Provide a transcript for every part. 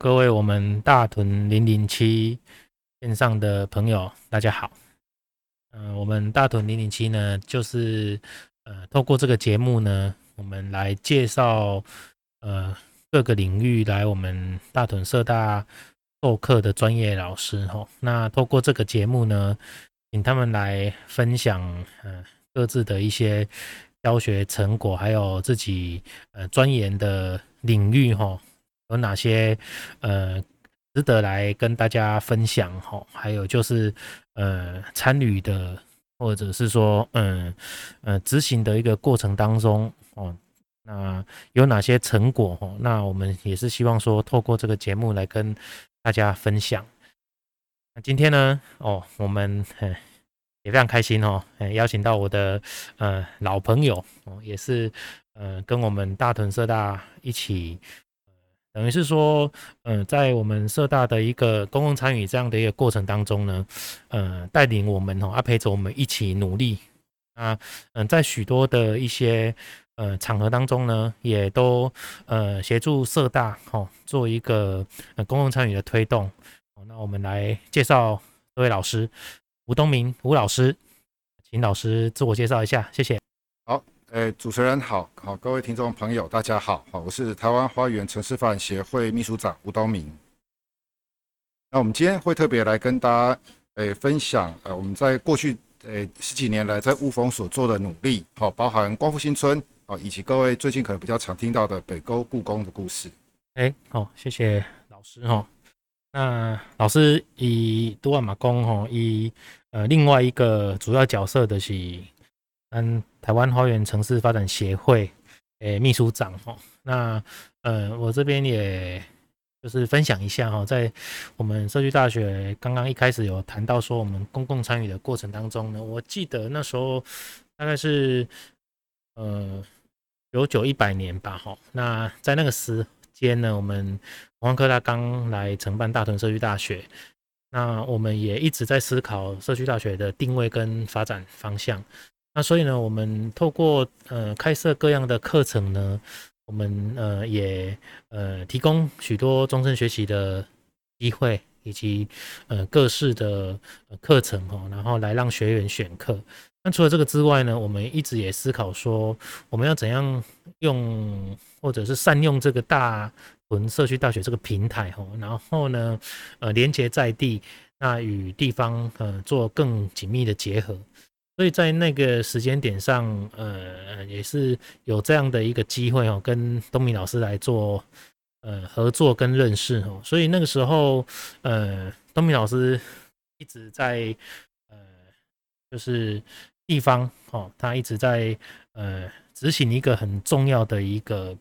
各位我们大屯零零七线上的朋友，大家好。嗯、我们大屯零零七呢，就是呃，透过这个节目呢，我们来介绍呃各个领域来我们大屯社大授课的专业老师哈。那透过这个节目呢，请他们来分享呃各自的一些教学成果，还有自己呃钻研的领域哈。有哪些呃值得来跟大家分享哈？还有就是呃参与的，或者是说嗯呃执行的一个过程当中哦，那有哪些成果哈？那我们也是希望说透过这个节目来跟大家分享。那今天呢哦，我们也非常开心哦，邀请到我的呃老朋友哦，也是呃跟我们大屯社大一起。等于是说，嗯，在我们社大的一个公共参与这样的一个过程当中呢，嗯，带领我们哦，啊，陪着我们一起努力啊，嗯，在许多的一些呃场合当中呢，也都呃协助社大哦做一个公共参与的推动。那我们来介绍这位老师，吴东明吴老师，请老师自我介绍一下，谢谢。诶，主持人好，好，各位听众朋友，大家好，好，我是台湾花园城市发展协会秘书长吴东明。那我们今天会特别来跟大家诶分享，呃，我们在过去诶十几年来在雾峰所做的努力，好，包含光复新村，好，以及各位最近可能比较常听到的北沟故宫的故事。诶，好，谢谢老师哈。那老师以都万马公哈，以呃另外一个主要角色的是。嗯，台湾花园城市发展协会诶、秘书长哈，那呃，我这边也就是分享一下哈，在我们社区大学刚刚一开始有谈到说，我们公共参与的过程当中呢，我记得那时候大概是呃有九一百年吧哈，那在那个时间呢，我们文化科大刚来承办大屯社区大学，那我们也一直在思考社区大学的定位跟发展方向。那所以呢，我们透过呃开设各样的课程呢，我们呃也呃提供许多终身学习的机会，以及呃各式的课程哦，然后来让学员选课。那除了这个之外呢，我们一直也思考说，我们要怎样用或者是善用这个大屯社区大学这个平台哦，然后呢呃连接在地，那与地方呃做更紧密的结合。所以在那个时间点上，呃，也是有这样的一个机会哦，跟东明老师来做呃合作跟认识哦。所以那个时候，呃，东明老师一直在呃，就是地方哦，他一直在呃执行一个很重要的一个。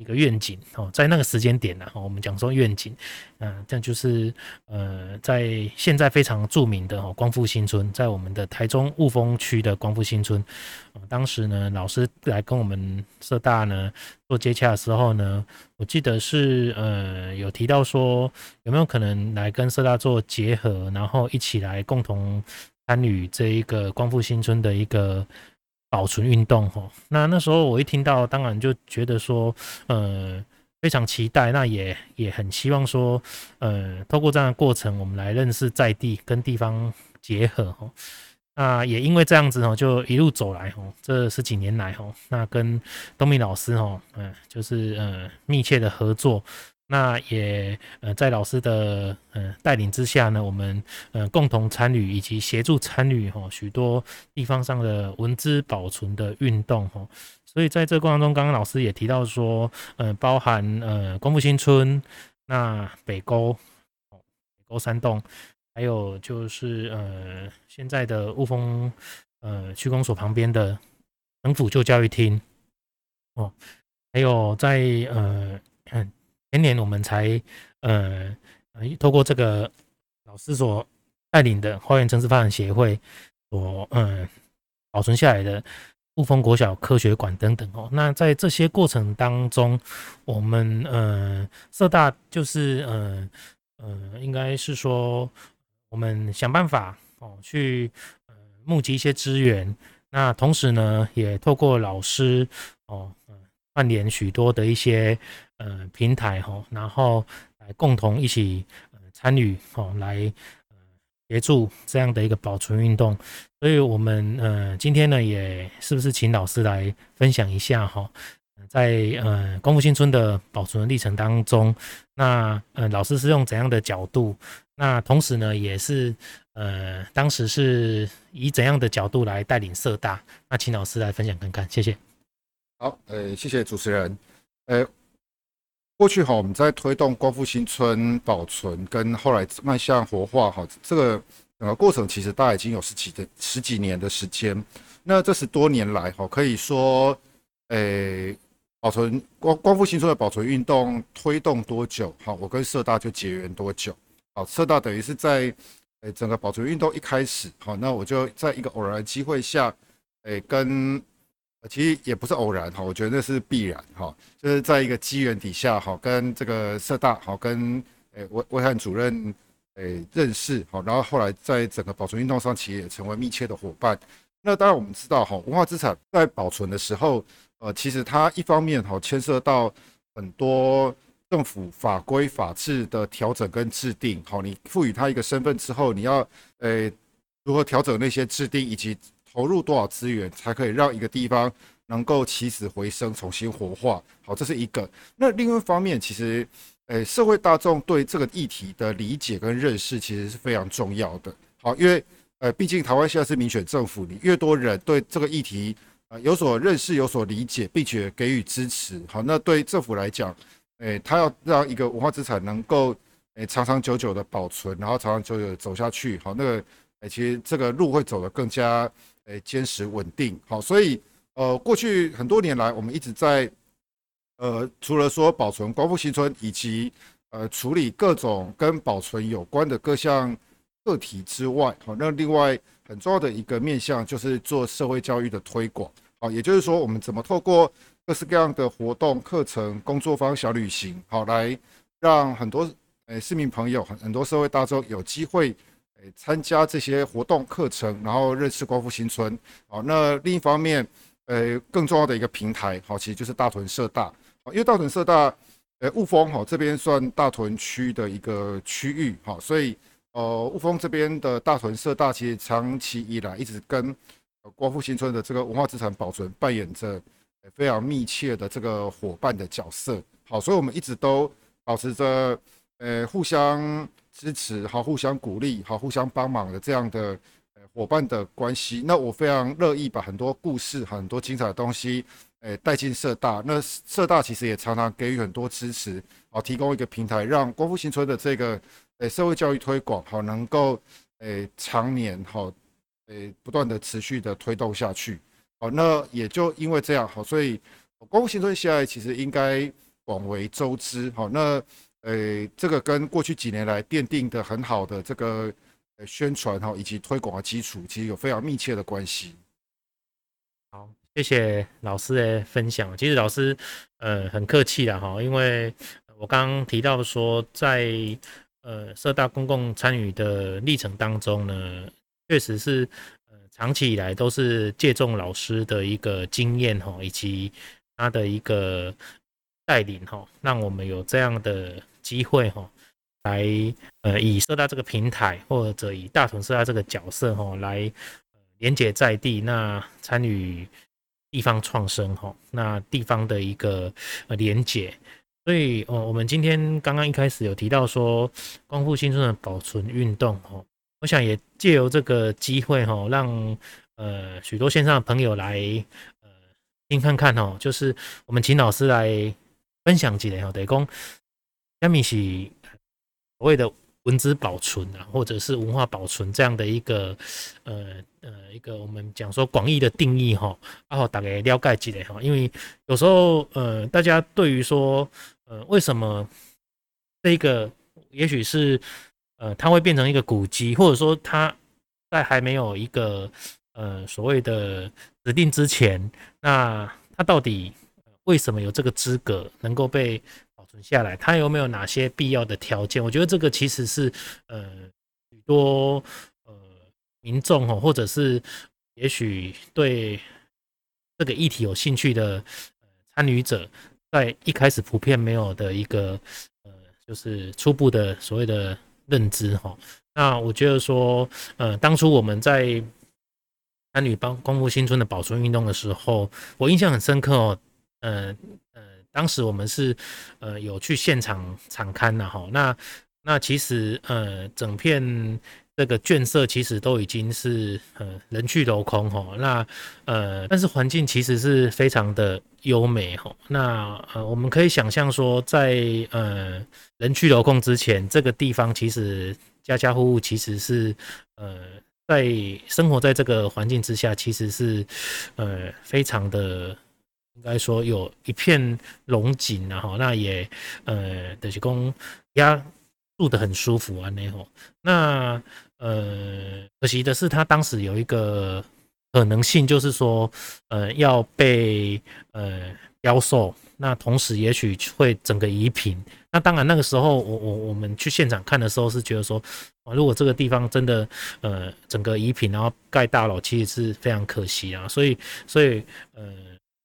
一个愿景哦，在那个时间点呢，我们讲说愿景，嗯，这就是呃，在现在非常著名的哦，光复新村，在我们的台中雾峰区的光复新村，当时呢，老师来跟我们社大呢做接洽的时候呢，我记得是呃有提到说，有没有可能来跟社大做结合，然后一起来共同参与这一个光复新村的一个。保存运动吼，那那时候我一听到，当然就觉得说，呃，非常期待，那也也很希望说，呃，透过这样的过程，我们来认识在地跟地方结合吼，那也因为这样子吼，就一路走来吼，这十几年来吼，那跟东明老师吼，嗯，就是呃密切的合作。那也呃，在老师的呃带领之下呢，我们呃共同参与以及协助参与哈许多地方上的文字保存的运动哈。所以在这个过程中，刚刚老师也提到说，呃，包含呃光复新村、那北沟、北沟山洞，还有就是呃现在的雾峰呃区公所旁边的省府旧教育厅哦，还有在呃嗯。前年我们才呃，透过这个老师所带领的花园城市发展协会所嗯保存下来的雾峰国小科学馆等等哦。那在这些过程当中，我们呃社大就是呃呃应该是说我们想办法哦去呃募集一些资源。那同时呢，也透过老师哦。串联许多的一些呃平台哈，然后来共同一起参与哦，来协助这样的一个保存运动。所以，我们呃今天呢，也是不是请老师来分享一下哈，在呃功夫新村的保存历程当中，那呃老师是用怎样的角度？那同时呢，也是呃当时是以怎样的角度来带领社大？那请老师来分享看看，谢谢。好，呃，谢谢主持人。呃，过去哈，我们在推动光复新村保存，跟后来迈向活化哈，这个整个过程其实大概已经有十几的十几年的时间。那这十多年来哈，可以说，呃，保存光光复新村的保存运动推动多久？哈，我跟社大就结缘多久？好，社大等于是在呃整个保存运动一开始，好，那我就在一个偶然的机会下，诶，跟其实也不是偶然哈，我觉得那是必然哈，就是在一个机缘底下哈，跟这个社大好跟诶魏魏汉主任诶认识好，然后后来在整个保存运动上，其实也成为密切的伙伴。那当然我们知道哈，文化资产在保存的时候，呃，其实它一方面哈牵涉到很多政府法规法制的调整跟制定，好，你赋予它一个身份之后，你要诶如何调整那些制定以及。投入多少资源才可以让一个地方能够起死回生、重新活化？好，这是一个。那另外一方面，其实，诶，社会大众对这个议题的理解跟认识其实是非常重要的。好，因为，呃，毕竟台湾现在是民选政府，你越多人对这个议题啊有所认识、有所理解，并且给予支持，好，那对政府来讲，诶，他要让一个文化资产能够诶长长久久的保存，然后长长久久的走下去，好，那个，诶，其实这个路会走得更加。诶，坚实稳定，好，所以呃，过去很多年来，我们一直在呃，除了说保存光复新村，以及呃处理各种跟保存有关的各项课题之外，好，那另外很重要的一个面向就是做社会教育的推广，好，也就是说，我们怎么透过各式各样的活动、课程、工作坊、小旅行，好，来让很多诶市民朋友、很很多社会大众有机会。参加这些活动课程，然后认识光复新村。好，那另一方面，呃，更重要的一个平台，好，其实就是大屯社大。好因为大屯社大，呃，雾峰哈这边算大屯区的一个区域，哈，所以呃，雾峰这边的大屯社大，其实长期以来一直跟光复新村的这个文化资产保存扮演着非常密切的这个伙伴的角色。好，所以我们一直都保持着呃互相。支持好，互相鼓励好，互相帮忙的这样的呃伙伴的关系，那我非常乐意把很多故事、很多精彩的东西诶带进社大。那社大其实也常常给予很多支持，好，提供一个平台，让光复新村的这个诶社会教育推广好能够诶常年好诶不断的持续的推动下去。好，那也就因为这样好，所以光复新村现在其实应该广为周知。好，那。呃，这个跟过去几年来奠定的很好的这个宣传哈，以及推广的基础，其实有非常密切的关系。好，谢谢老师的分享。其实老师呃很客气了哈，因为我刚刚提到说，在呃社大公共参与的历程当中呢，确实是呃长期以来都是借重老师的一个经验哈，以及他的一个带领哈，让我们有这样的。机会哈，来呃以社大这个平台，或者以大同社大这个角色哈，来连结在地，那参与地方创生哈，那地方的一个呃连结。所以哦，我们今天刚刚一开始有提到说光复新村的保存运动哈，我想也借由这个机会哈，让呃许多线上的朋友来呃听看看哈，就是我们请老师来分享几点哈，得讲。下面是所谓的文字保存啊，或者是文化保存这样的一个呃呃一个我们讲说广义的定义哈，然后大概了解一下哈，因为有时候呃大家对于说呃为什么这个也许是呃它会变成一个古迹，或者说它在还没有一个呃所谓的指定之前，那它到底为什么有这个资格能够被存下来，它有没有哪些必要的条件？我觉得这个其实是呃许多呃民众哦，或者是也许对这个议题有兴趣的参与者在一开始普遍没有的一个呃，就是初步的所谓的认知哈。那我觉得说，呃，当初我们在参与帮光复新村的保存运动的时候，我印象很深刻哦。呃，当时我们是呃有去现场场勘的哈。那那其实呃整片这个圈舍其实都已经是呃人去楼空哈。那呃但是环境其实是非常的优美哈。那呃我们可以想象说，在呃人去楼空之前，这个地方其实家家户户其实是呃。在生活在这个环境之下，其实是呃非常的，应该说有一片龙井，然后那也呃的是公家住得很舒服啊，那吼。那呃可惜的是，他当时有一个可能性，就是说呃要被呃标售。那同时，也许会整个移平。那当然，那个时候我我我们去现场看的时候，是觉得说，如果这个地方真的呃整个移平，然后盖大楼，其实是非常可惜啊。所以，所以呃，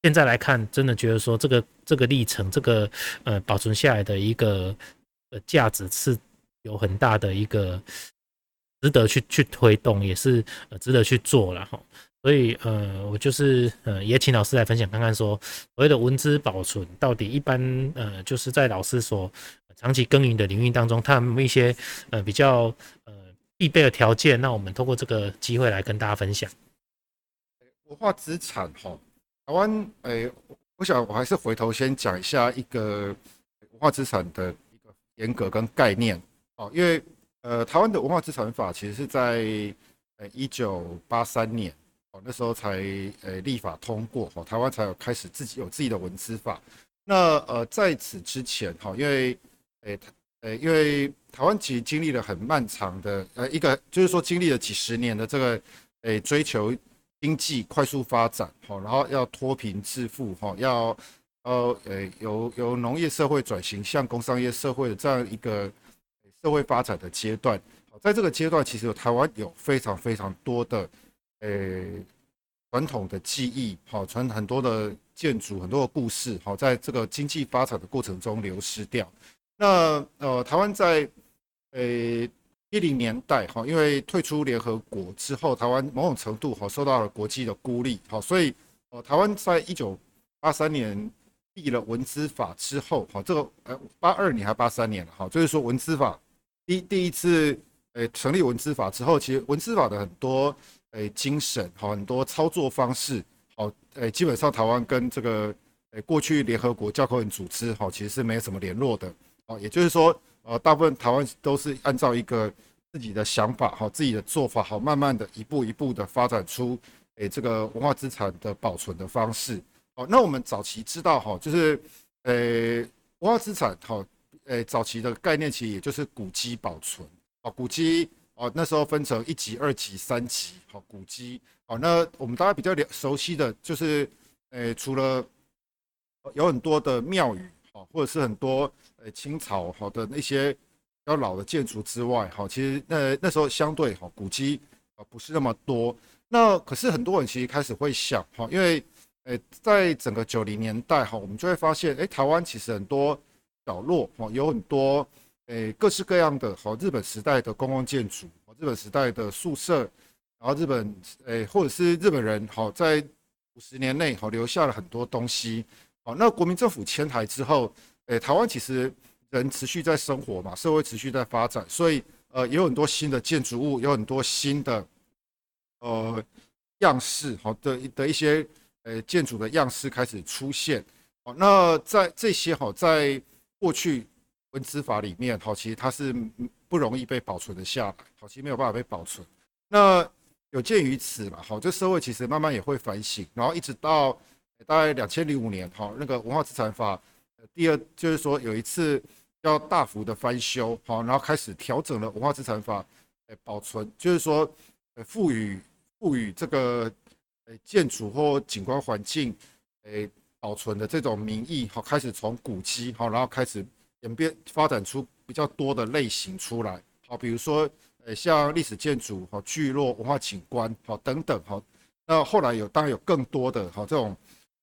现在来看，真的觉得说，这个这个历程，这个呃保存下来的一个呃价值是有很大的一个值得去去推动，也是呃值得去做了哈。所以，呃，我就是，呃，也请老师来分享看看，说所谓的文资保存到底一般，呃，就是在老师所长期耕耘的领域当中，他有没有一些，呃，比较，呃，必备的条件？那我们通过这个机会来跟大家分享。文化资产，哈，台湾，哎，我想我还是回头先讲一下一个文化资产的一个严格跟概念，哦，因为，呃，台湾的文化资产法其实是在，呃，一九八三年。哦那时候才呃立法通过，哦，台湾才有开始自己有自己的文资法。那呃在此之前，哈，因为诶呃因为台湾其实经历了很漫长的呃一个，就是说经历了几十年的这个诶追求经济快速发展，好，然后要脱贫致富，哈，要呃呃由由农业社会转型向工商业社会的这样一个社会发展的阶段。在这个阶段，其实台湾有非常非常多的。呃，传统的记忆，好，传很多的建筑，很多的故事，好，在这个经济发展的过程中流失掉。那呃，台湾在呃一零年代，哈，因为退出联合国之后，台湾某种程度哈受到了国际的孤立，好，所以呃，台湾在一九八三年立了文资法之后，哈，这个呃八二年还八三年了，哈，就是说文资法第第一次呃成立文资法之后，其实文资法的很多。诶，精神好，很多操作方式好，诶，基本上台湾跟这个诶过去联合国教科文组织好，其实是没有什么联络的，哦，也就是说，呃，大部分台湾都是按照一个自己的想法好，自己的做法好，慢慢的一步一步的发展出诶这个文化资产的保存的方式，哦，那我们早期知道哈，就是诶文化资产好，诶早期的概念其实也就是古迹保存，啊，古迹。哦，那时候分成一级、二级、三级，好，古迹。好，那我们大家比较了熟悉的就是，诶，除了有很多的庙宇，好，或者是很多清朝好的那些比较老的建筑之外，好，其实那那时候相对哈古迹啊不是那么多。那可是很多人其实开始会想哈，因为诶在整个九零年代哈，我们就会发现，诶，台湾其实很多角落哈有很多。诶，各式各样的好，日本时代的公共建筑，日本时代的宿舍，然后日本诶，或者是日本人好，在五十年内好留下了很多东西。好，那国民政府迁台之后，诶，台湾其实人持续在生活嘛，社会持续在发展，所以呃，也有很多新的建筑物，有很多新的呃样式，好的的一些呃建筑的样式开始出现。好，那在这些好，在过去。文资法里面，好，其实它是不容易被保存的下来，好，其实没有办法被保存。那有鉴于此嘛，好，这社会其实慢慢也会反省，然后一直到大概两千零五年，好，那个文化资产法第二就是说有一次要大幅的翻修，好，然后开始调整了文化资产法，诶保存，就是说赋予赋予这个建筑或景观环境诶保存的这种名义，好，开始从古迹，好，然后开始。演变发展出比较多的类型出来，好，比如说，呃，像历史建筑、好聚落、文化景观、好等等，好，那后来有当然有更多的好这种，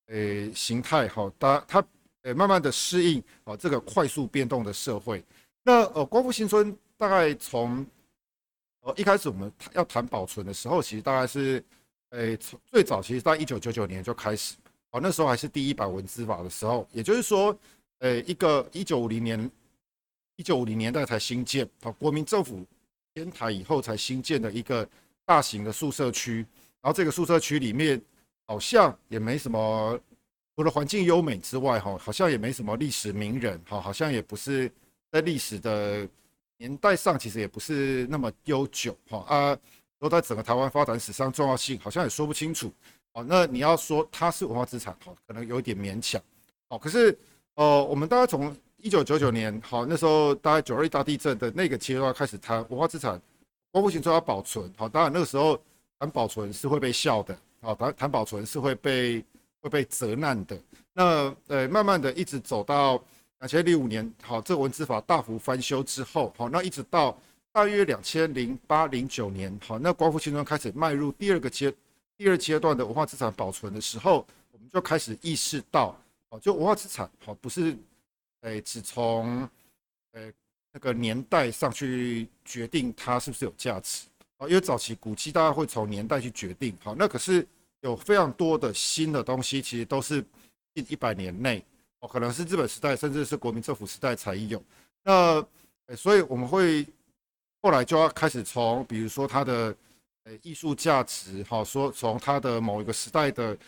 诶形态哈，它它诶慢慢的适应啊这个快速变动的社会。那呃光复新村大概从呃一开始我们要谈保存的时候，其实大概是诶从最早其实在一九九九年就开始，啊那时候还是第一版文字法的时候，也就是说，诶一个一九五零年一九五零年代才新建啊国民政府迁台以后才新建的一个大型的宿舍区，然后这个宿舍区里面好像也没什么，除了环境优美之外，哈，好像也没什么历史名人，哈，好像也不是在历史的年代上，其实也不是那么悠久，哈。啊，都在整个台湾发展史上重要性，好像也说不清楚，哦，那你要说它是文化资产，哈，可能有点勉强，哦，可是，呃，我们大概从一九九九年，好，那时候大概九二一大地震的那个阶段开始谈文化资产。光复新村要保存，好，当然那个时候谈保存是会被笑的，好，谈谈保存是会被会被责难的。那呃，慢慢的一直走到两千零五年，好，这个文字法大幅翻修之后，好，那一直到大约两千零八零九年，好，那光复新村开始迈入第二个阶第二阶段的文化资产保存的时候，我们就开始意识到，哦，就文化资产，好，不是，诶，只从，诶。那个年代上去决定它是不是有价值啊？因为早期古迹大家会从年代去决定，好，那可是有非常多的新的东西，其实都是近一百年内哦，可能是日本时代，甚至是国民政府时代才有。那所以我们会后来就要开始从，比如说它的呃艺术价值，好，说从它的某一个时代的独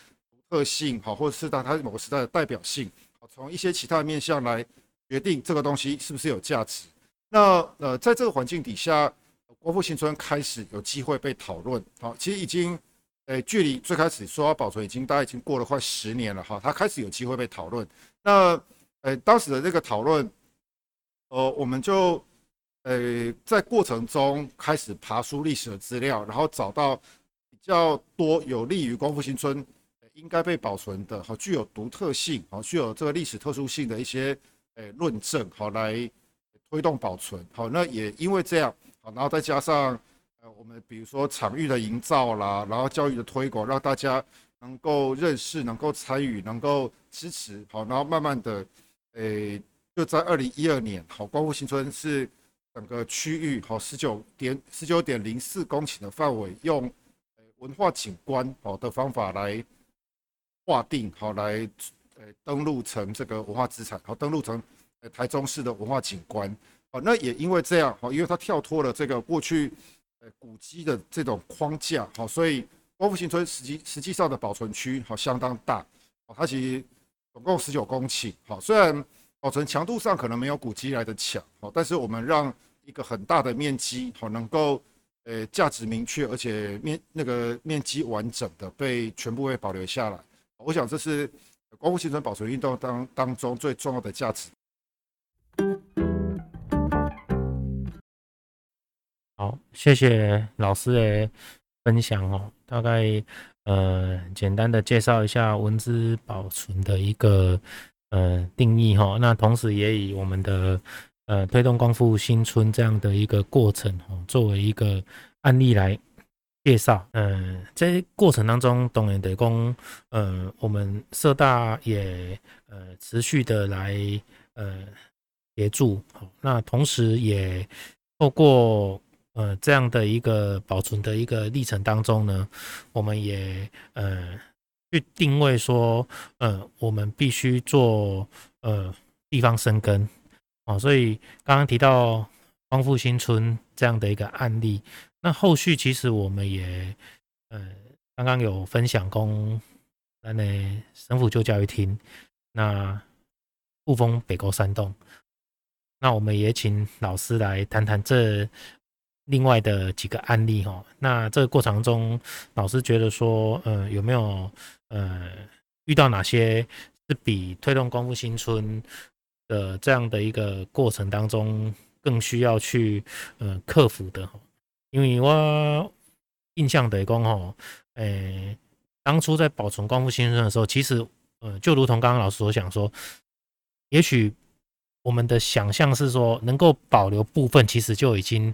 特性，好，或者是它它某个时代的代表性，好，从一些其他的面向来决定这个东西是不是有价值。那呃，在这个环境底下，国复新村开始有机会被讨论。好，其实已经，诶，距离最开始说要保存，已经大概已经过了快十年了哈。它开始有机会被讨论。那，诶，当时的这个讨论，呃，我们就，诶，在过程中开始爬书历史的资料，然后找到比较多有利于光复新村应该被保存的，好，具有独特性，好，具有这个历史特殊性的一些，诶，论证，好来。推动保存好，那也因为这样好，然后再加上我们比如说场域的营造啦，然后教育的推广，让大家能够认识、能够参与、能够支持好，然后慢慢的，诶，就在二零一二年好，光复新村是整个区域好十九点十九点零四公顷的范围，用文化景观好的方法来划定好，来诶登录成这个文化资产好，登录成。台中市的文化景观，好，那也因为这样，好，因为它跳脱了这个过去，古迹的这种框架，好，所以光复新村实际实际上的保存区，好，相当大，好它其实总共十九公顷，好，虽然保存强度上可能没有古迹来的强，好，但是我们让一个很大的面积，好，能够，呃，价值明确，而且面那个面积完整的被全部被保留下来，我想这是光复新村保存运动当当中最重要的价值。好，谢谢老师的分享哦。大概呃，简单的介绍一下文字保存的一个呃定义哈。那同时也以我们的呃推动光复新村这样的一个过程哦，作为一个案例来介绍。嗯、呃，在过程当中，当然得供呃，我们社大也呃持续的来呃协助。好，那同时也透过呃，这样的一个保存的一个历程当中呢，我们也呃去定位说，呃，我们必须做呃地方生根啊，所以刚刚提到光复新村这样的一个案例，那后续其实我们也呃刚刚有分享过，那呢省府旧教育厅，那雾峰北沟山洞，那我们也请老师来谈谈这。另外的几个案例哈，那这个过程中，老师觉得说，呃，有没有呃遇到哪些是比推动光复新村的这样的一个过程当中更需要去呃克服的？因为我印象的讲哈，呃，当初在保存光复新村的时候，其实呃就如同刚刚老师所讲说，也许我们的想象是说能够保留部分，其实就已经。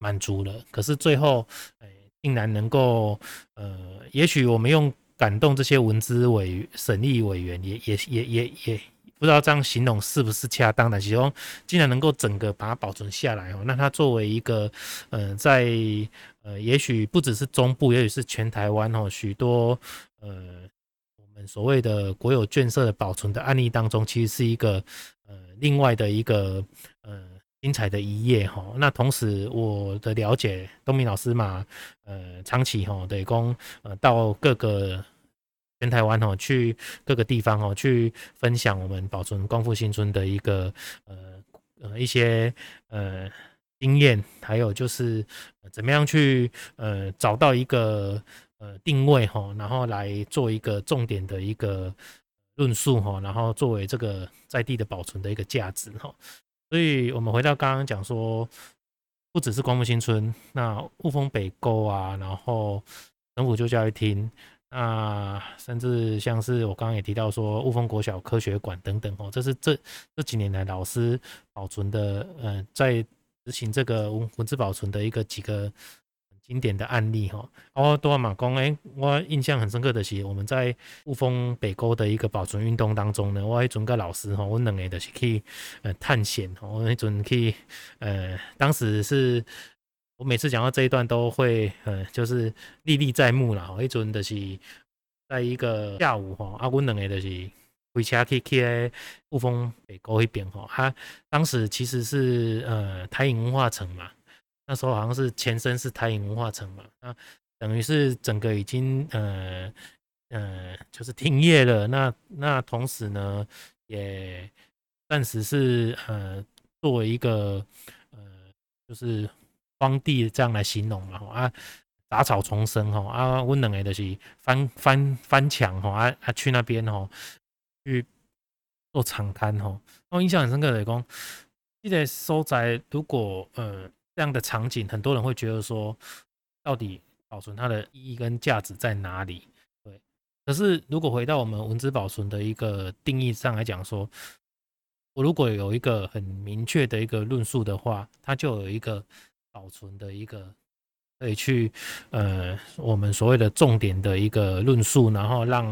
满足了，可是最后，哎，竟然能够，呃，也许我们用感动这些文资委审议委员，也也也也也不知道这样形容是不是恰当的。其中竟然能够整个把它保存下来哦，那它作为一个呃，在呃，也许不只是中部，也许是全台湾哦，许多呃，我们所谓的国有眷舍的保存的案例当中，其实是一个呃，另外的一个呃。精彩的一页哈，那同时我的了解，东明老师嘛，呃，长期哈，对，公呃到各个全台湾哈，去各个地方哈，去分享我们保存光复新村的一个呃呃一些呃经验，还有就是怎么样去呃找到一个呃定位哈，然后来做一个重点的一个论述哈，然后作为这个在地的保存的一个价值哈。所以，我们回到刚刚讲说，不只是光复新村，那雾峰北沟啊，然后政府就教育厅，那甚至像是我刚刚也提到说，雾峰国小科学馆等等哦，这是这这几年来老师保存的，嗯，在执行这个文文字保存的一个几个。经典的案例哈，哦，多阿马公哎，我印象很深刻的是，我们在雾峰北沟的一个保存运动当中呢，我一阵个老师哈，我两个就是去呃探险，我一阵去呃，当时是我每次讲到这一段都会呃，就是历历在目了，一阵就是在一个下午哈，啊，我两个就是开车去去雾峰北沟那边哈，他当时其实是呃台影文化城嘛。那时候好像是前身是台影文化城嘛，那等于是整个已经呃呃就是停业了。那那同时呢，也暂时是呃作为一个呃就是荒地这样来形容嘛，啊杂草丛生哈啊，温冷哎的是翻翻翻墙哈啊啊去那边哈去做场刊哈，我印象很深刻的讲，这个所在如果呃。这样的场景，很多人会觉得说，到底保存它的意义跟价值在哪里？对，可是如果回到我们文字保存的一个定义上来讲，说，我如果有一个很明确的一个论述的话，它就有一个保存的一个可以去呃，我们所谓的重点的一个论述，然后让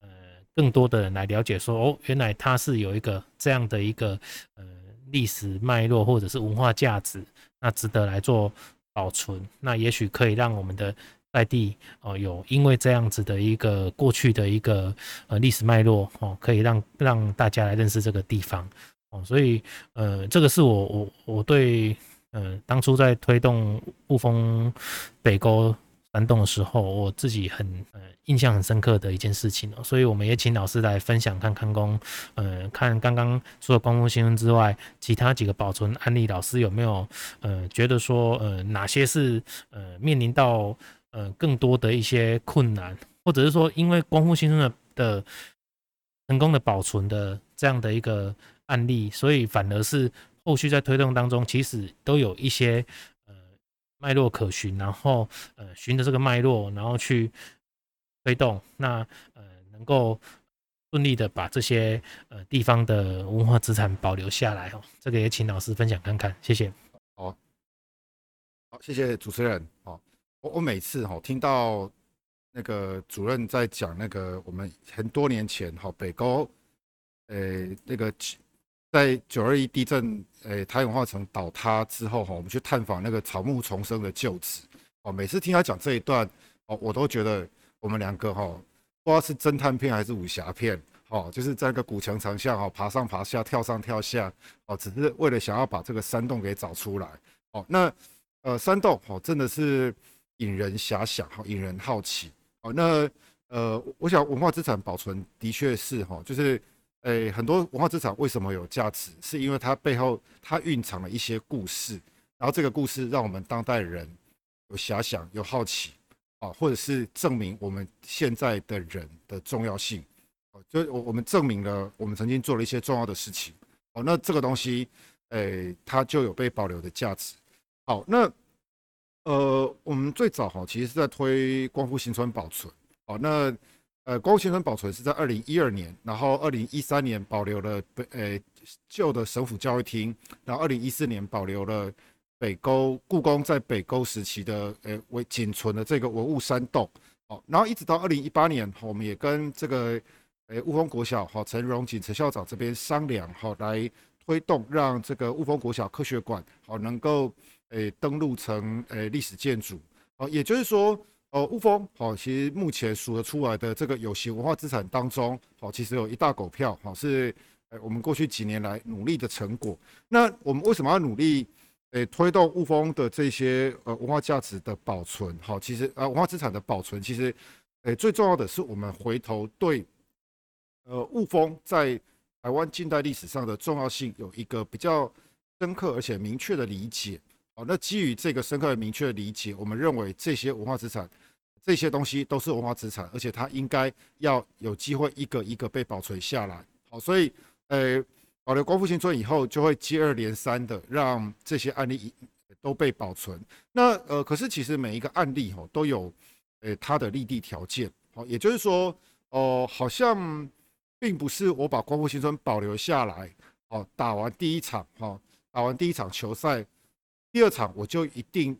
呃更多的人来了解说，哦，原来它是有一个这样的一个呃历史脉络或者是文化价值。那值得来做保存，那也许可以让我们的在地哦，有因为这样子的一个过去的一个呃历史脉络哦，可以让让大家来认识这个地方哦，所以呃，这个是我我我对呃当初在推动雾峰北沟。翻动的时候，我自己很呃印象很深刻的一件事情哦，所以我们也请老师来分享看看工，呃，看刚刚除了光复新村之外，其他几个保存案例，老师有没有呃觉得说呃哪些是呃面临到呃更多的一些困难，或者是说因为光复新村的的成功的保存的这样的一个案例，所以反而是后续在推动当中，其实都有一些。脉络可循，然后呃，循着这个脉络，然后去推动，那呃，能够顺利的把这些呃地方的文化资产保留下来哦。这个也请老师分享看看，谢谢。好，好，谢谢主持人。好，我我每次哈听到那个主任在讲那个我们很多年前哈北沟，呃那个。在九二一地震，诶、欸，台文化城倒塌之后，哈，我们去探访那个草木丛生的旧址，哦，每次听他讲这一段，哦，我都觉得我们两个，哈，不知道是侦探片还是武侠片，哦，就是在一个古墙墙下，哈，爬上爬下，跳上跳下，哦，只是为了想要把这个山洞给找出来，哦，那，呃，山洞，哦，真的是引人遐想，哈，引人好奇，哦，那，呃，我想文化资产保存的确是，哈，就是。诶、很多文化资产为什么有价值？是因为它背后它蕴藏了一些故事，然后这个故事让我们当代人有遐想、有好奇啊，或者是证明我们现在的人的重要性。哦，就我我们证明了我们曾经做了一些重要的事情。哦，那这个东西，诶、它就有被保留的价值。好，那呃，我们最早哈，其实是在推光复新村保存。好，那。呃，光复新村保存是在二零一二年，然后二零一三年保留了北呃旧的省府教育厅，然后二零一四年保留了北沟故宫在北沟时期的呃为仅存的这个文物山洞。好，然后一直到二零一八年，我们也跟这个诶雾峰国小好陈荣锦陈校长这边商量好来推动，让这个雾峰国小科学馆好能够诶登录成诶历史建筑。好，也就是说。呃，雾峰好，其实目前数得出来的这个有形文化资产当中，好，其实有一大狗票，好是，呃，我们过去几年来努力的成果。那我们为什么要努力，诶，推动雾峰的这些呃文化价值的保存？好，其实呃文化资产的保存，其实，诶，最重要的是我们回头对，呃，雾峰在台湾近代历史上的重要性有一个比较深刻而且明确的理解。那基于这个深刻的明确的理解，我们认为这些文化资产，这些东西都是文化资产，而且它应该要有机会一个一个被保存下来。好，所以呃，保留光复新村以后，就会接二连三的让这些案例都被保存。那呃，可是其实每一个案例哈都有呃它的立地条件。好，也就是说哦、好像并不是我把光复新村保留下来，哦，打完第一场哈，打完第一场球赛。第二场我就一定，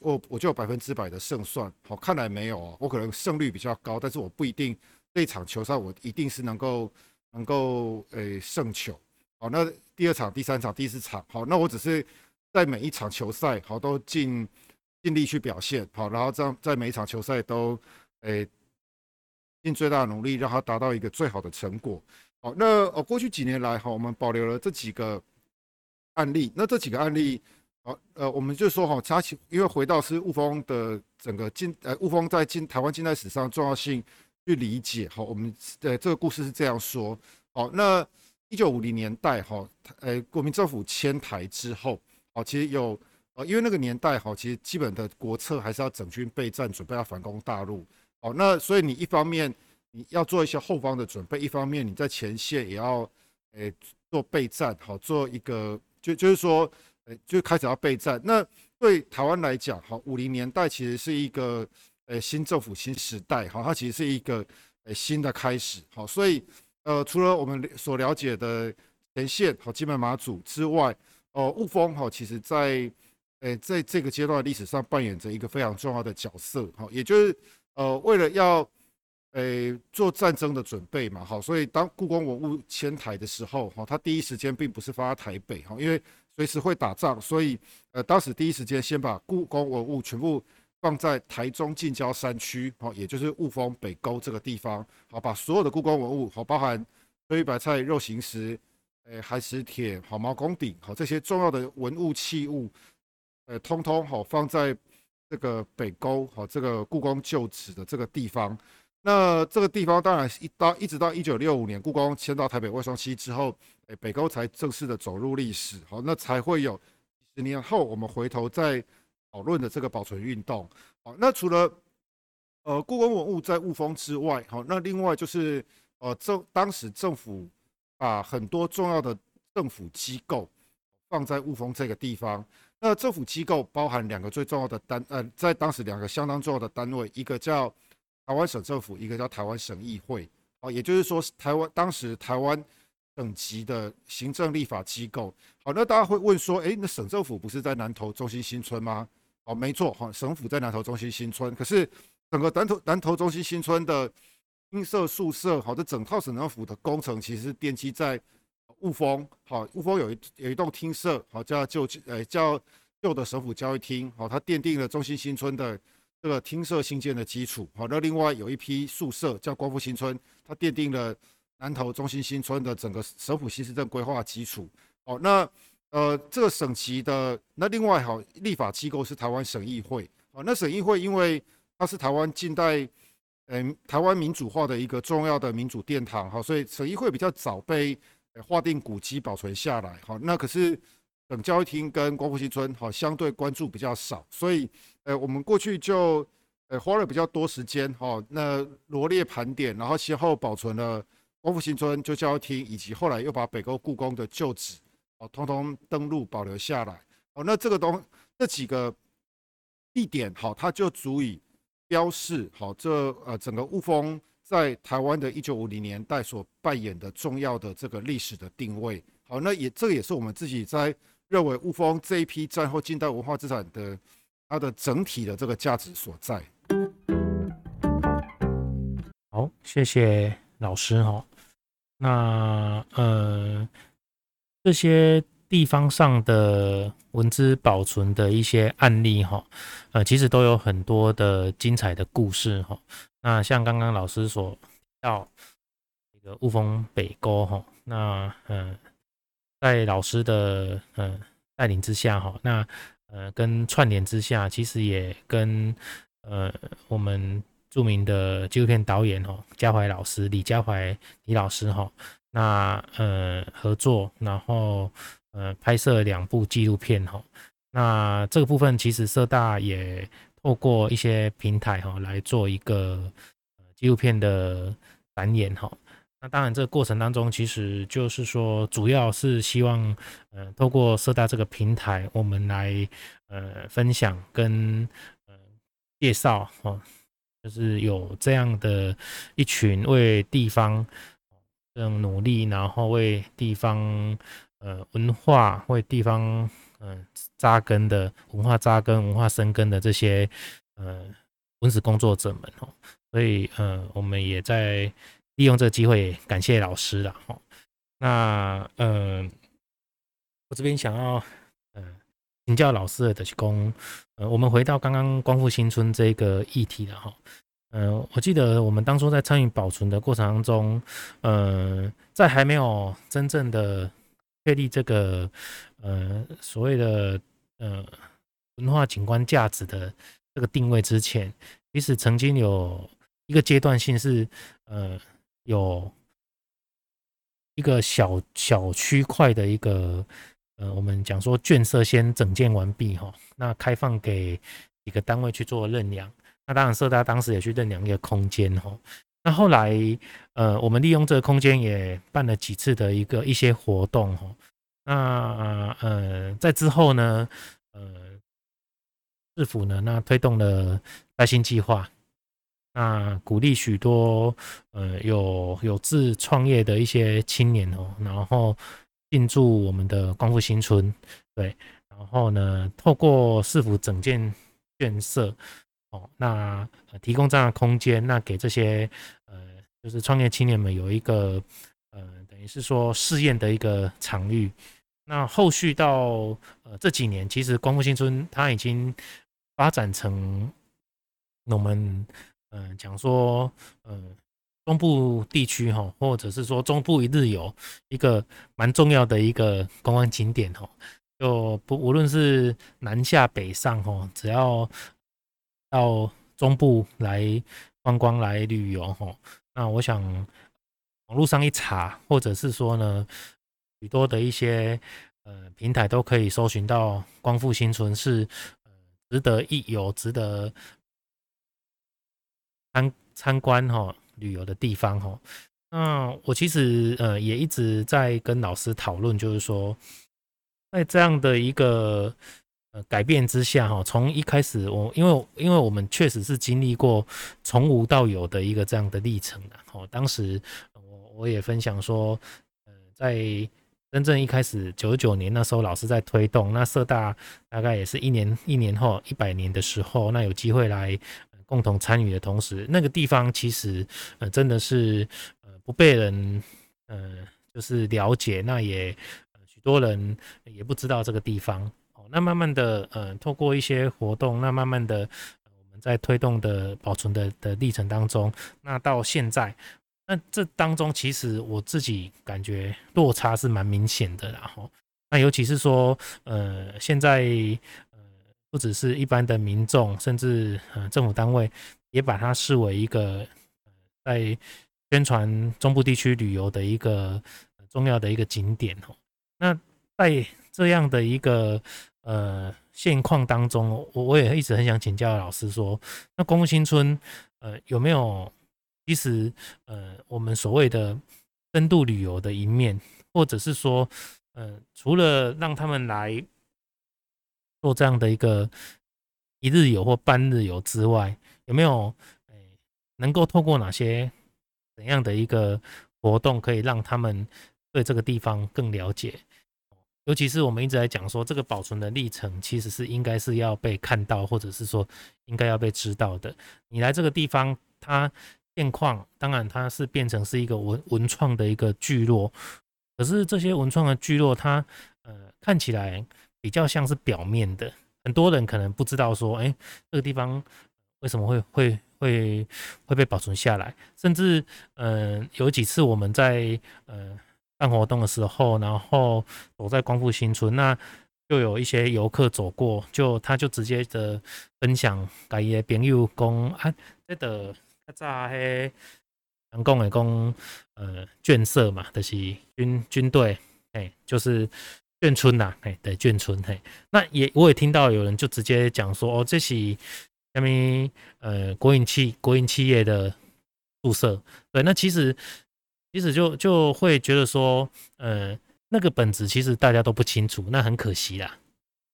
我我就有百分之百的胜算。好，看来没有啊，我可能胜率比较高，但是我不一定这场球赛我一定是能够能够诶胜球。好，那第二场、第三场、第四场，好，那我只是在每一场球赛好都尽尽力去表现，好，然后这样在每一场球赛都诶尽最大的努力让它达到一个最好的成果。好，那呃过去几年来，好，我们保留了这几个案例，那这几个案例。呃，我们就说哈，它其因为回到是雾峰的整个近，呃，雾峰在近台湾近代史上重要性去理解。好，我们的这个故事是这样说。好，那一九五零年代哈，呃，国民政府迁台之后，好，其实有呃，因为那个年代哈，其实基本的国策还是要整军备战，准备要反攻大陆。好，那所以你一方面你要做一些后方的准备，一方面你在前线也要，呃，做备战，好，做一个就就是说。就开始要备战。那对台湾来讲，哈，五零年代其实是一个呃新政府新时代，哈，它其实是一个呃新的开始，好，所以呃除了我们所了解的前线，好，金门马祖之外，哦，雾峰，哈，其实在呃在这个阶段历史上扮演着一个非常重要的角色，哈，也就是呃为了要呃做战争的准备嘛，好，所以当故宫文物迁台的时候，哈，它第一时间并不是发台北，哈，因为随时会打仗，所以呃，当时第一时间先把故宫文物全部放在台中近郊山区，好，也就是雾峰北沟这个地方，好，把所有的故宫文物，好，包含翠玉白菜、肉形石、诶寒食帖、好毛公鼎，好这些重要的文物器物，呃，通通好放在这个北沟，好这个故宫旧址的这个地方。那这个地方当然一到一直到一九六五年，故宫迁到台北外双溪之后，北沟才正式的走入历史。好，那才会有几十年后我们回头再讨论的这个保存运动。好，那除了呃故宫文物在雾峰之外，好，那另外就是呃政当时政府把很多重要的政府机构放在雾峰这个地方。那政府机构包含两个最重要的单呃，在当时两个相当重要的单位，一个叫。台湾省政府，一个叫台湾省议会，好，也就是说，台湾当时台湾省级的行政立法机构，好，那大家会问说，诶，那省政府不是在南投中心新村吗？哦，没错，哈，省府在南投中心新村，可是整个南投南投中心新村的厅舍宿舍，好，这整套省政府的工程其实是奠基在雾峰，好，雾峰有一有一栋厅舍，好，叫旧呃叫旧的省府教育厅，好，它奠定了中心新村的。这个厅舍新建的基础，好，那另外有一批宿舍叫光复新村，它奠定了南投中心新村的整个省府新市镇规划基础。好，那呃这个省级的那另外好立法机构是台湾省议会，好，那省议会因为它是台湾近代嗯台湾民主化的一个重要的民主殿堂，好，所以省议会比较早被划定古迹保存下来，好，那可是。等教育厅跟光复新村，好，相对关注比较少，所以，呃，我们过去就，呃，花了比较多时间，哈，那罗列盘点，然后先后保存了光复新村、旧教育厅，以及后来又把北沟故宫的旧址，哦，通通登录保留下来，哦，那这个东这几个地点，好，它就足以标示，好，这呃整个雾峰在台湾的一九五零年代所扮演的重要的这个历史的定位，好，那也这个也是我们自己在。认为雾峰这一批战后近代文化资产的它的整体的这个价值所在。好，谢谢老师哈。那呃，这些地方上的文字保存的一些案例哈，呃，其实都有很多的精彩的故事哈。那像刚刚老师所提到这个雾峰北沟哈，那嗯、呃，在老师的嗯、呃、带领之下哈，那呃跟串联之下，其实也跟呃我们。著名的纪录片导演哈，家怀老师李嘉怀李老师哈，那呃合作，然后呃拍摄两部纪录片哈，那这个部分其实社大也透过一些平台哈来做一个纪录片的展演哈，那当然这个过程当中，其实就是说主要是希望呃透过社大这个平台，我们来呃分享跟呃介绍哈。就是有这样的一群为地方嗯努力，然后为地方呃文化、为地方嗯、扎根的文化扎根、文化生根的这些呃文史工作者们哦，所以呃我们也在利用这个机会感谢老师了哈。那呃我这边想要请教老师的就是说。呃，我们回到刚刚光复新村这个议题了哈。呃，我记得我们当初在参与保存的过程当中，呃，在还没有真正的确立这个呃所谓的呃文化景观价值的这个定位之前，其实曾经有一个阶段性是呃有一个小小区块的一个。呃，我们讲说建设先整建完毕哈，那开放给几个单位去做认养。那当然，社大当时也去认养一个空间哈。那后来，呃，我们利用这个空间也办了几次的一个一些活动哈。那呃，在之后呢，呃，市府呢，那推动了带新计划，那鼓励许多呃有有志创业的一些青年哦，然后。进驻我们的光复新村，对，然后呢，透过市府整建建设，哦，那提供这样的空间，那给这些呃，就是创业青年们有一个呃，等于是说试验的一个场域。那后续到呃这几年，其实光复新村它已经发展成我们嗯讲说嗯。中部地区哈，或者是说中部一日游一个蛮重要的一个观光景点哈，就不无论是南下北上哈，只要到中部来观光来旅游哈，那我想网络上一查，或者是说呢，许多的一些呃平台都可以搜寻到光复新村是呃值得一游、值得参参观哈。旅游的地方哈，那我其实呃也一直在跟老师讨论，就是说，在这样的一个呃改变之下哈，从一开始我因为因为我们确实是经历过从无到有的一个这样的历程的哦，当时我我也分享说，呃，在真正一开始九九年那时候，老师在推动，那社大大概也是一年一年后一百年的时候，那有机会来。共同参与的同时，那个地方其实呃真的是呃不被人呃就是了解，那也许多人也不知道这个地方哦。那慢慢的呃透过一些活动，那慢慢的我们在推动的保存的的历程当中，那到现在，那这当中其实我自己感觉落差是蛮明显的，然后那尤其是说呃现在。不只是一般的民众，甚至呃政府单位也把它视为一个在宣传中部地区旅游的一个重要的一个景点哦。那在这样的一个呃现况当中，我我也一直很想请教老师说，那光复新村呃有没有其实呃我们所谓的深度旅游的一面，或者是说呃除了让他们来。做这样的一个一日游或半日游之外，有没有诶能够透过哪些怎样的一个活动，可以让他们对这个地方更了解？尤其是我们一直在讲说，这个保存的历程其实是应该是要被看到，或者是说应该要被知道的。你来这个地方，它现况，当然它是变成是一个文文创的一个聚落，可是这些文创的聚落，它呃看起来比较像是表面的，很多人可能不知道说，哎，这个地方为什么会会会会被保存下来，甚至呃有几次我们在呃办活动的时候，然后走在光复新村那。就有一些游客走过，就他就直接的分享，甲伊的朋友讲啊，这个较早迄人讲的讲，呃，眷舍嘛，就是军军队，哎，就是眷村呐，哎，对，眷村，嘿，那也我也听到有人就直接讲说，哦，这是下面呃国营企国营企业的宿舍，对，那其实其实就就会觉得说，呃。那个本质其实大家都不清楚，那很可惜啦。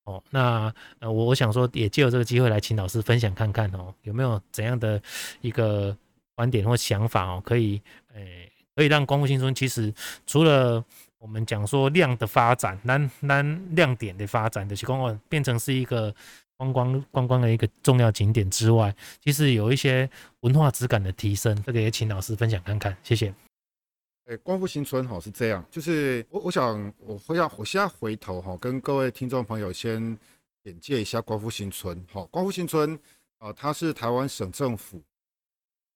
哦，那呃，我我想说，也借由这个机会来请老师分享看看哦，有没有怎样的一个观点或想法哦，可以，诶，可以让光复新村其实除了我们讲说量的发展，那那亮点的发展的情况，变成是一个观光观光的一个重要景点之外，其实有一些文化质感的提升，这个也请老师分享看看，谢谢。诶，光复新村哈是这样，就是我我想我会要我现在回头哈，跟各位听众朋友先简介一下光复新村哈。光复新村啊，它是台湾省政府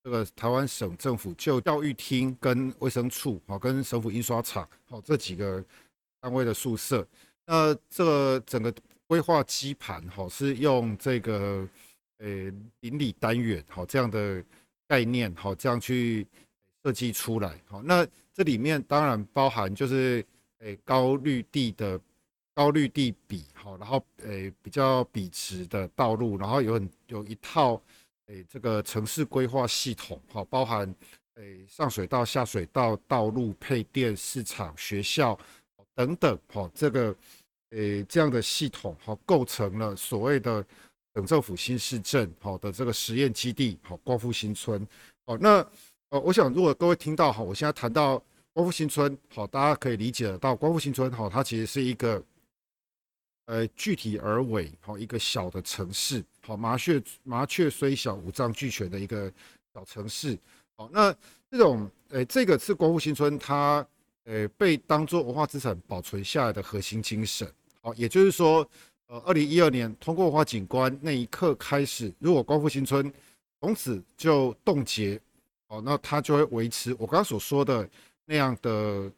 这个台湾省政府就教育厅跟卫生处好，跟省府印刷厂好这几个单位的宿舍。那这个整个规划基盘好是用这个诶邻里单元好这样的概念好这样去。设计出来，好，那这里面当然包含就是诶高绿地的高绿地比，好，然后诶比较笔直的道路，然后有很有一套诶这个城市规划系统，好，包含诶上水道、下水道、道路、配电、市场、学校等等，好，这个诶这样的系统，好，构成了所谓的省政府新市镇，好的这个实验基地，好，光复新村，好，那。呃，我想如果各位听到哈，我现在谈到光复新村，好，大家可以理解得到光复新村哈，它其实是一个呃具体而为好一个小的城市，好麻雀麻雀虽小五脏俱全的一个小城市，好，那这种呃这个是光复新村它呃被当做文化资产保存下来的核心精神，好，也就是说呃二零一二年通过文化景观那一刻开始，如果光复新村从此就冻结。哦，那它就会维持我刚刚所说的那样的，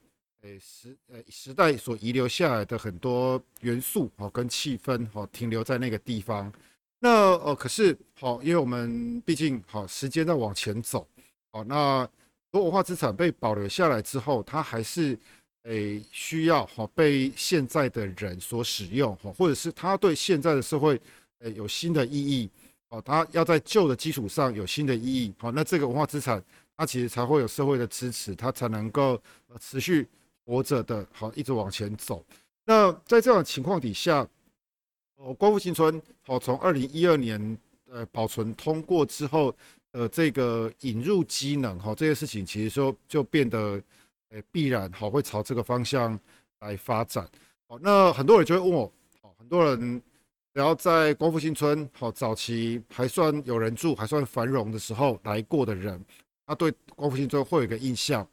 诶时诶时代所遗留下来的很多元素，哦跟气氛，哦停留在那个地方。那呃可是好，因为我们毕竟好时间在往前走，好，那多文化资产被保留下来之后，它还是诶需要好被现在的人所使用，好，或者是它对现在的社会诶有新的意义。哦，它要在旧的基础上有新的意义，好，那这个文化资产它其实才会有社会的支持，它才能够持续活着的，好，一直往前走。那在这样的情况底下，哦，光复新村，好，从二零一二年呃保存通过之后，呃，这个引入机能，哈，这些事情其实说就变得呃必然好会朝这个方向来发展。好，那很多人就会问我，好，很多人。然后在光复新村，好早期还算有人住，还算繁荣的时候来过的人，他对光复新村会有一个印象。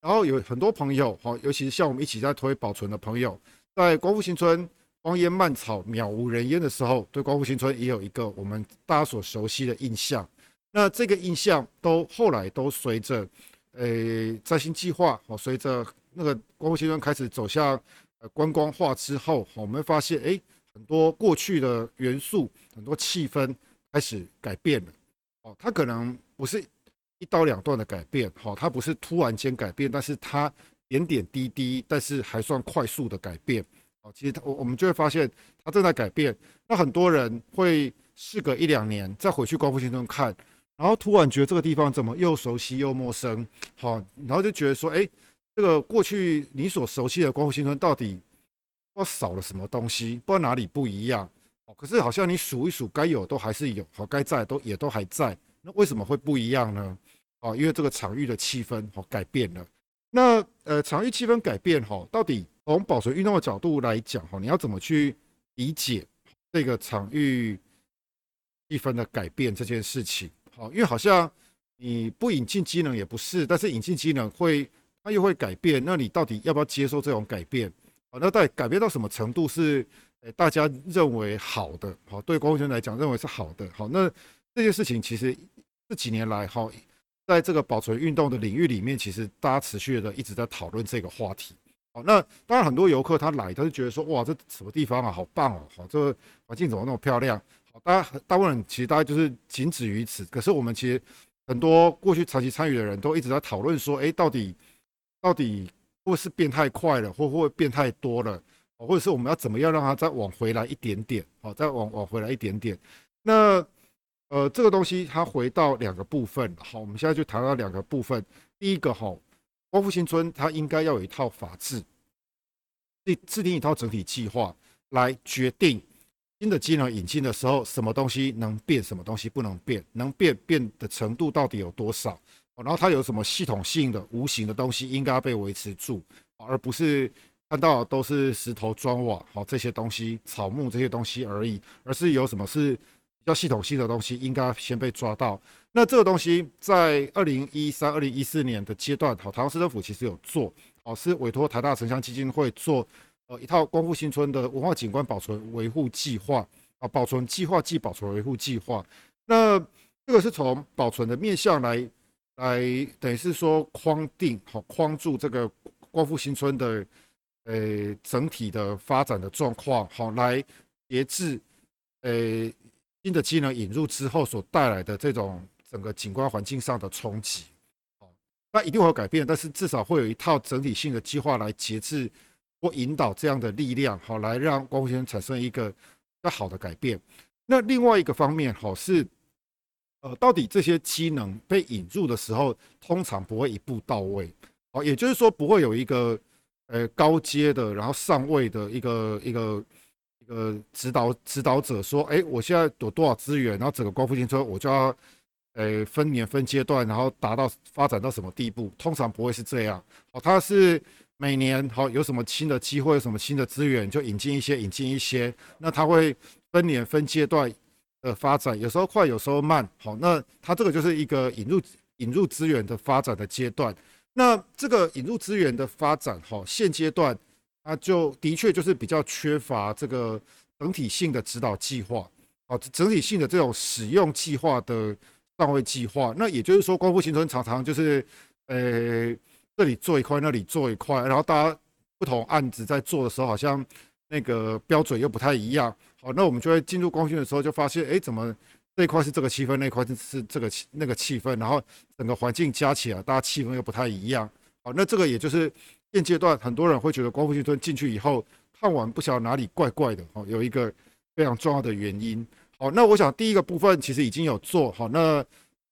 然后有很多朋友，好，尤其是像我们一起在推保存的朋友，在光复新村荒烟蔓草、渺无人烟的时候，对光复新村也有一个我们大家所熟悉的印象。那这个印象都后来都随着，诶摘星计划，好，随着那个光复新村开始走向观光化之后，我们发现，诶。很多过去的元素，很多气氛开始改变了。哦，它可能不是一刀两断的改变，好，它不是突然间改变，但是它点点滴滴，但是还算快速的改变。其实他我我们就会发现它正在改变。那很多人会事隔一两年再回去光复新村看，然后突然觉得这个地方怎么又熟悉又陌生，好，然后就觉得说，哎，这个过去你所熟悉的光复新村到底？不少了什么东西，不知道哪里不一样。哦，可是好像你数一数，该有都还是有，好，该在都也都还在。那为什么会不一样呢？哦，因为这个场域的气氛哦改变了。那呃，场域气氛改变哈，到底从保存运动的角度来讲哈，你要怎么去理解这个场域气氛的改变这件事情？好，因为好像你不引进机能也不是，但是引进机能会它又会改变，那你到底要不要接受这种改变？好，那到底改变到什么程度是呃大家认为好的？好，对光复新村来讲认为是好的。好，那这件事情其实这几年来，好，在这个保存运动的领域里面，其实大家持续的一直在讨论这个话题。好，那当然很多游客他来，他就觉得说，哇，这什么地方啊，好棒哦，好，这个环境怎么那么漂亮？好，大家大部分人其实大家就是仅止于此。可是我们其实很多过去长期参与的人都一直在讨论说，哎，到底到底会不会是变太快了，或会不会变太多了？或者是我们要怎么样让它再往回来一点点？好，再往往回来一点点。那呃，这个东西它回到两个部分。好，我们现在就谈到两个部分。第一个哈。光复新村它应该要有一套法制，制制定一套整体计划来决定新的机能引进的时候，什么东西能变，什么东西不能变，能变变的程度到底有多少？然后它有什么系统性的、无形的东西应该被维持住，而不是看到都是石头砖瓦好这些东西、草木这些东西而已，而是有什么是。要系统性的东西应该先被抓到。那这个东西在二零一三、二零一四年的阶段，好，台湾市政府其实有做，好，是委托台大城乡基金会做，呃，一套光复新村的文化景观保存维护计划啊，保存计划暨保存维护计划。那这个是从保存的面向来来，等于是说框定，好，框住这个光复新村的呃整体的发展的状况，好，来节制呃。新的机能引入之后所带来的这种整个景观环境上的冲击，哦，那一定会有改变，但是至少会有一套整体性的计划来节制或引导这样的力量，好，来让光复新村产生一个比较好的改变。那另外一个方面，好是，呃，到底这些机能被引入的时候，通常不会一步到位，好，也就是说不会有一个呃高阶的，然后上位的一个一个。呃，指导指导者说：“哎，我现在有多少资源？然后整个光复新村我就要，呃，分年分阶段，然后达到发展到什么地步？通常不会是这样。哦，它是每年好有什么新的机会，有什么新的资源，就引进一些，引进一些。那它会分年分阶段的发展，有时候快，有时候慢。好，那它这个就是一个引入引入资源的发展的阶段。那这个引入资源的发展，好，现阶段。”那就的确就是比较缺乏这个整体性的指导计划，啊，整体性的这种使用计划的上位计划。那也就是说，光复新村常常就是，呃，这里做一块，那里做一块，然后大家不同案子在做的时候，好像那个标准又不太一样。好，那我们就会进入光训的时候，就发现，哎，怎么这一块是这个气氛，那一块是这个气那个气氛，然后整个环境加起来，大家气氛又不太一样。好，那这个也就是。现阶段很多人会觉得光复新村进去以后看完不晓得哪里怪怪的哦，有一个非常重要的原因。好，那我想第一个部分其实已经有做好，那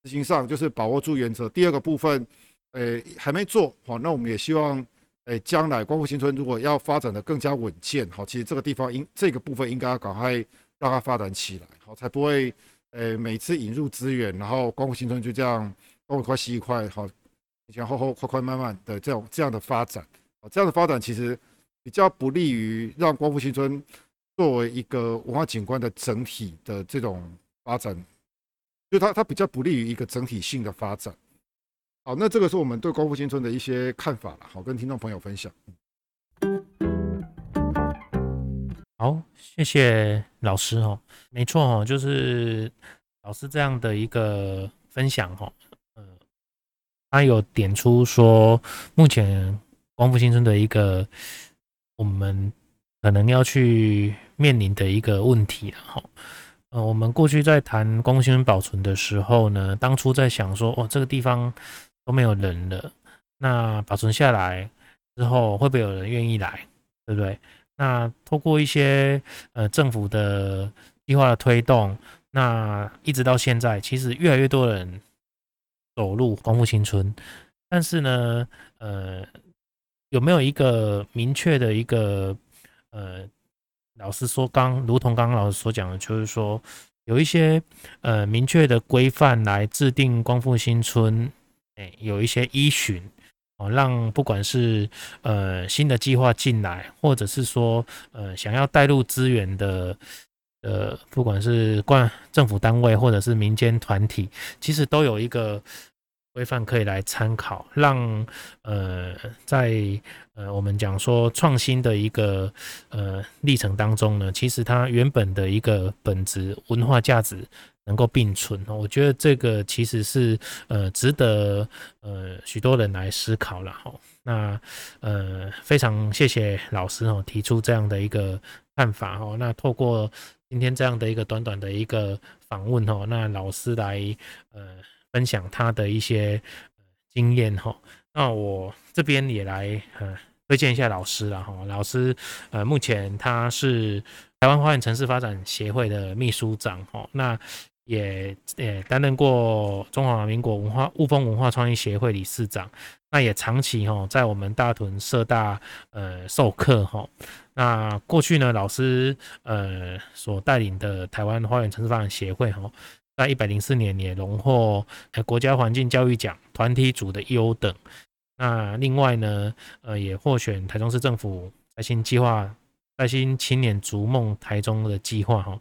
执行上就是把握住原则。第二个部分，诶还没做好，那我们也希望诶将来光复新村如果要发展的更加稳健，好，其实这个地方应这个部分应该要赶快让它发展起来，好，才不会诶每次引入资源，然后光复新村就这样东一块西一块，好。前后后快快慢慢的这种这样的发展，啊，这样的发展其实比较不利于让光复新村作为一个文化景观的整体的这种发展，就它它比较不利于一个整体性的发展。好，那这个是我们对光复新村的一些看法了，好，跟听众朋友分享。好，谢谢老师哦，没错哦，就是老师这样的一个分享哈。他有点出说，目前光复新村的一个我们可能要去面临的一个问题了哈。呃，我们过去在谈光复新村保存的时候呢，当初在想说，哦，这个地方都没有人了，那保存下来之后会不会有人愿意来，对不对？那透过一些呃政府的计划的推动，那一直到现在，其实越来越多人。走入光复新村，但是呢，呃，有没有一个明确的一个呃，老师说刚，如同刚刚老师所讲的，就是说有一些呃明确的规范来制定光复新村，哎，有一些依循哦，让不管是呃新的计划进来，或者是说呃想要带入资源的。呃，不管是官政府单位或者是民间团体，其实都有一个规范可以来参考，让呃在呃我们讲说创新的一个呃历程当中呢，其实它原本的一个本质文化价值能够并存。我觉得这个其实是呃值得呃许多人来思考了哈。那呃非常谢谢老师哦提出这样的一个看法哦。那透过今天这样的一个短短的一个访问哦，那老师来呃。分享他的一些经验哈，那我这边也来呃推荐一下老师了哈。老师呃目前他是台湾花园城市发展协会的秘书长哈，那也也担任过中华民国文化雾峰文化创意协会理事长，那也长期哈在我们大屯社大呃授课哈。那过去呢，老师呃所带领的台湾花园城市发展协会哈。在一百零四年也荣获国家环境教育奖团体组的优等。那另外呢，呃，也获选台中市政府爱心计划、爱心青年逐梦台中的计划哈。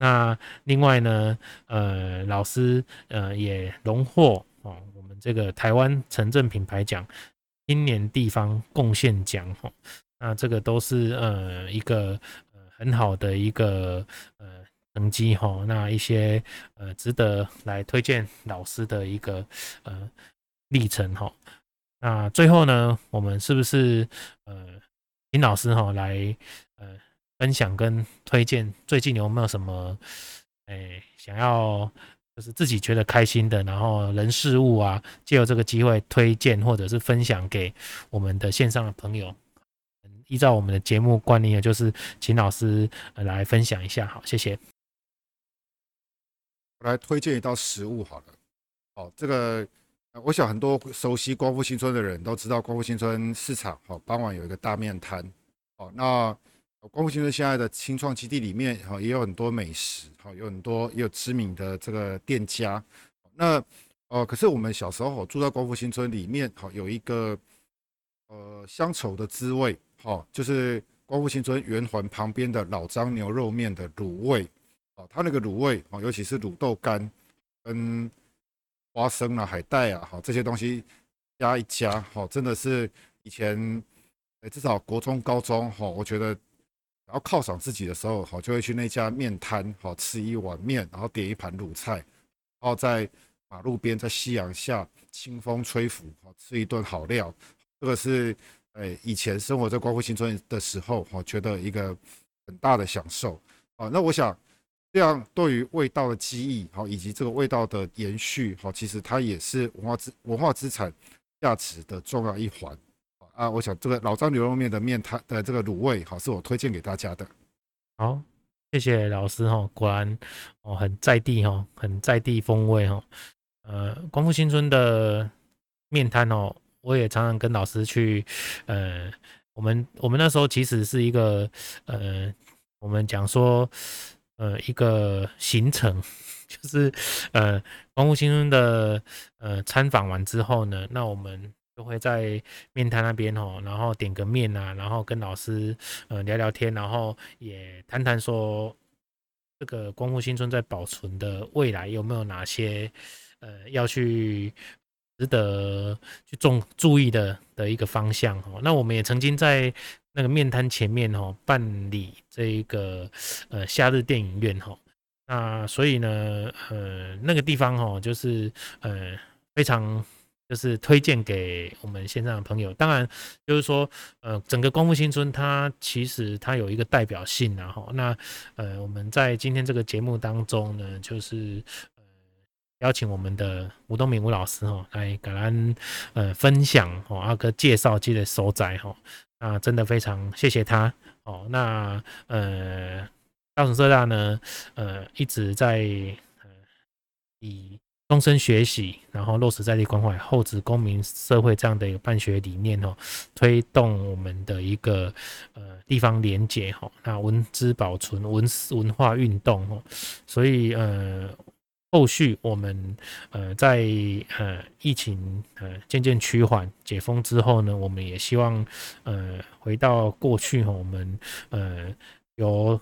那另外呢，呃，老师呃也荣获哦这个台湾城镇品牌奖青年地方贡献奖哈。那这个都是呃一个呃很好的一个呃。成绩哈，那一些呃值得来推荐老师的一个呃历程哈。那最后呢，我们是不是呃请老师哈来呃分享跟推荐？最近有没有什么哎、想要就是自己觉得开心的，然后人事物啊，借由这个机会推荐或者是分享给我们的线上的朋友？依照我们的节目惯例，就是请老师来分享一下。好，谢谢。我来推荐一道食物好了，好，这个我想很多熟悉光复新村的人都知道，光复新村市场好，傍晚有一个大面摊，好，那光复新村现在的青创基地里面哈，也有很多美食，哈，有很多也有知名的这个店家，那呃，可是我们小时候住在光复新村里面，哈，有一个呃乡愁的滋味，哈，就是光复新村圆环旁边的老张牛肉面的卤味。哦，它那个卤味哦，尤其是卤豆干跟花生啊、海带啊，哈这些东西加一加，哈真的是以前至少国中、高中，哈，我觉得然后犒赏自己的时候，好就会去那家面摊，好吃一碗面，然后点一盘卤菜，然后在马路边，在夕阳下，清风吹拂，好吃一顿好料。这个是诶以前生活在光复新村的时候，我觉得一个很大的享受。啊，那我想。这样对于味道的记忆，好，以及这个味道的延续，好，其实它也是文化资文化资产价值的重要一环啊。我想这个老张牛肉面的面摊的这个卤味，好，是我推荐给大家的。好，谢谢老师哈，果然哦很在地哈，很在地风味哈。呃，光复新村的面摊哦，我也常常跟老师去，呃，我们我们那时候其实是一个呃，我们讲说。呃，一个行程就是呃，光复新村的呃参访完之后呢，那我们就会在面摊那边哦，然后点个面啊，然后跟老师呃聊聊天，然后也谈谈说这个光复新村在保存的未来有没有哪些呃要去值得去重注意的的一个方向哦。那我们也曾经在。那个面摊前面哈办理这一个呃夏日电影院哈，那所以呢呃那个地方哈就是呃非常就是推荐给我们线上的朋友。当然就是说呃整个光复新村它其实它有一个代表性然后那呃我们在今天这个节目当中呢就是呃邀请我们的吴东明吴老师哈来给咱呃分享哦阿哥介绍这个所在哈。啊，真的非常谢谢他哦。那呃，大屯社大呢，呃，一直在以终身学习，然后落实在地关怀、厚植公民社会这样的一个办学理念哦，推动我们的一个呃地方连结哈。那文资保存、文文化运动哦，所以呃。后续我们呃在呃疫情呃渐渐趋缓解封之后呢，我们也希望呃回到过去我们呃由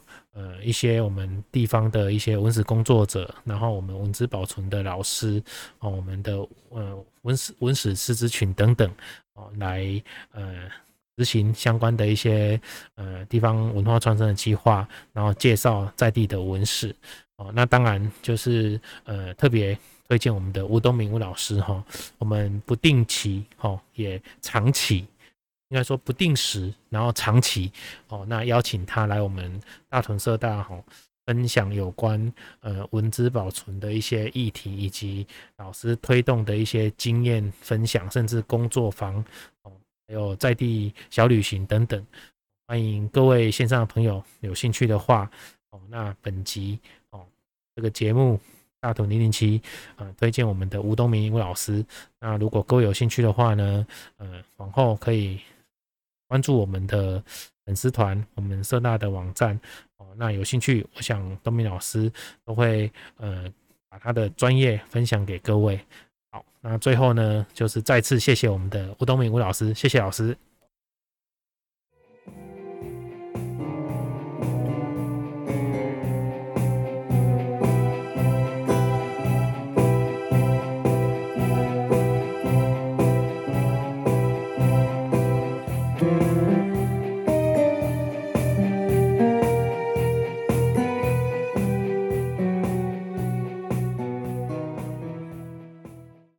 一些我们地方的一些文史工作者，然后我们文资保存的老师哦，我们的呃文史文史师资群等等哦来呃。执行相关的一些呃地方文化传承的计划，然后介绍在地的文史哦。那当然就是呃特别推荐我们的吴东明吴老师哈。我们不定期哈也长期，应该说不定时，然后长期哦。那邀请他来我们大屯社大哈分享有关呃文字保存的一些议题，以及老师推动的一些经验分享，甚至工作坊哦。还有在地小旅行等等，欢迎各位线上的朋友有兴趣的话，哦，那本集哦这个节目大屯零零七，呃，推荐我们的吴东明吴老师。那如果各位有兴趣的话呢，呃，往后可以关注我们的粉丝团，我们社大的网站哦。那有兴趣，我想东明老师都会呃把他的专业分享给各位。好，那最后呢，就是再次谢谢我们的吴东明吴老师，谢谢老师。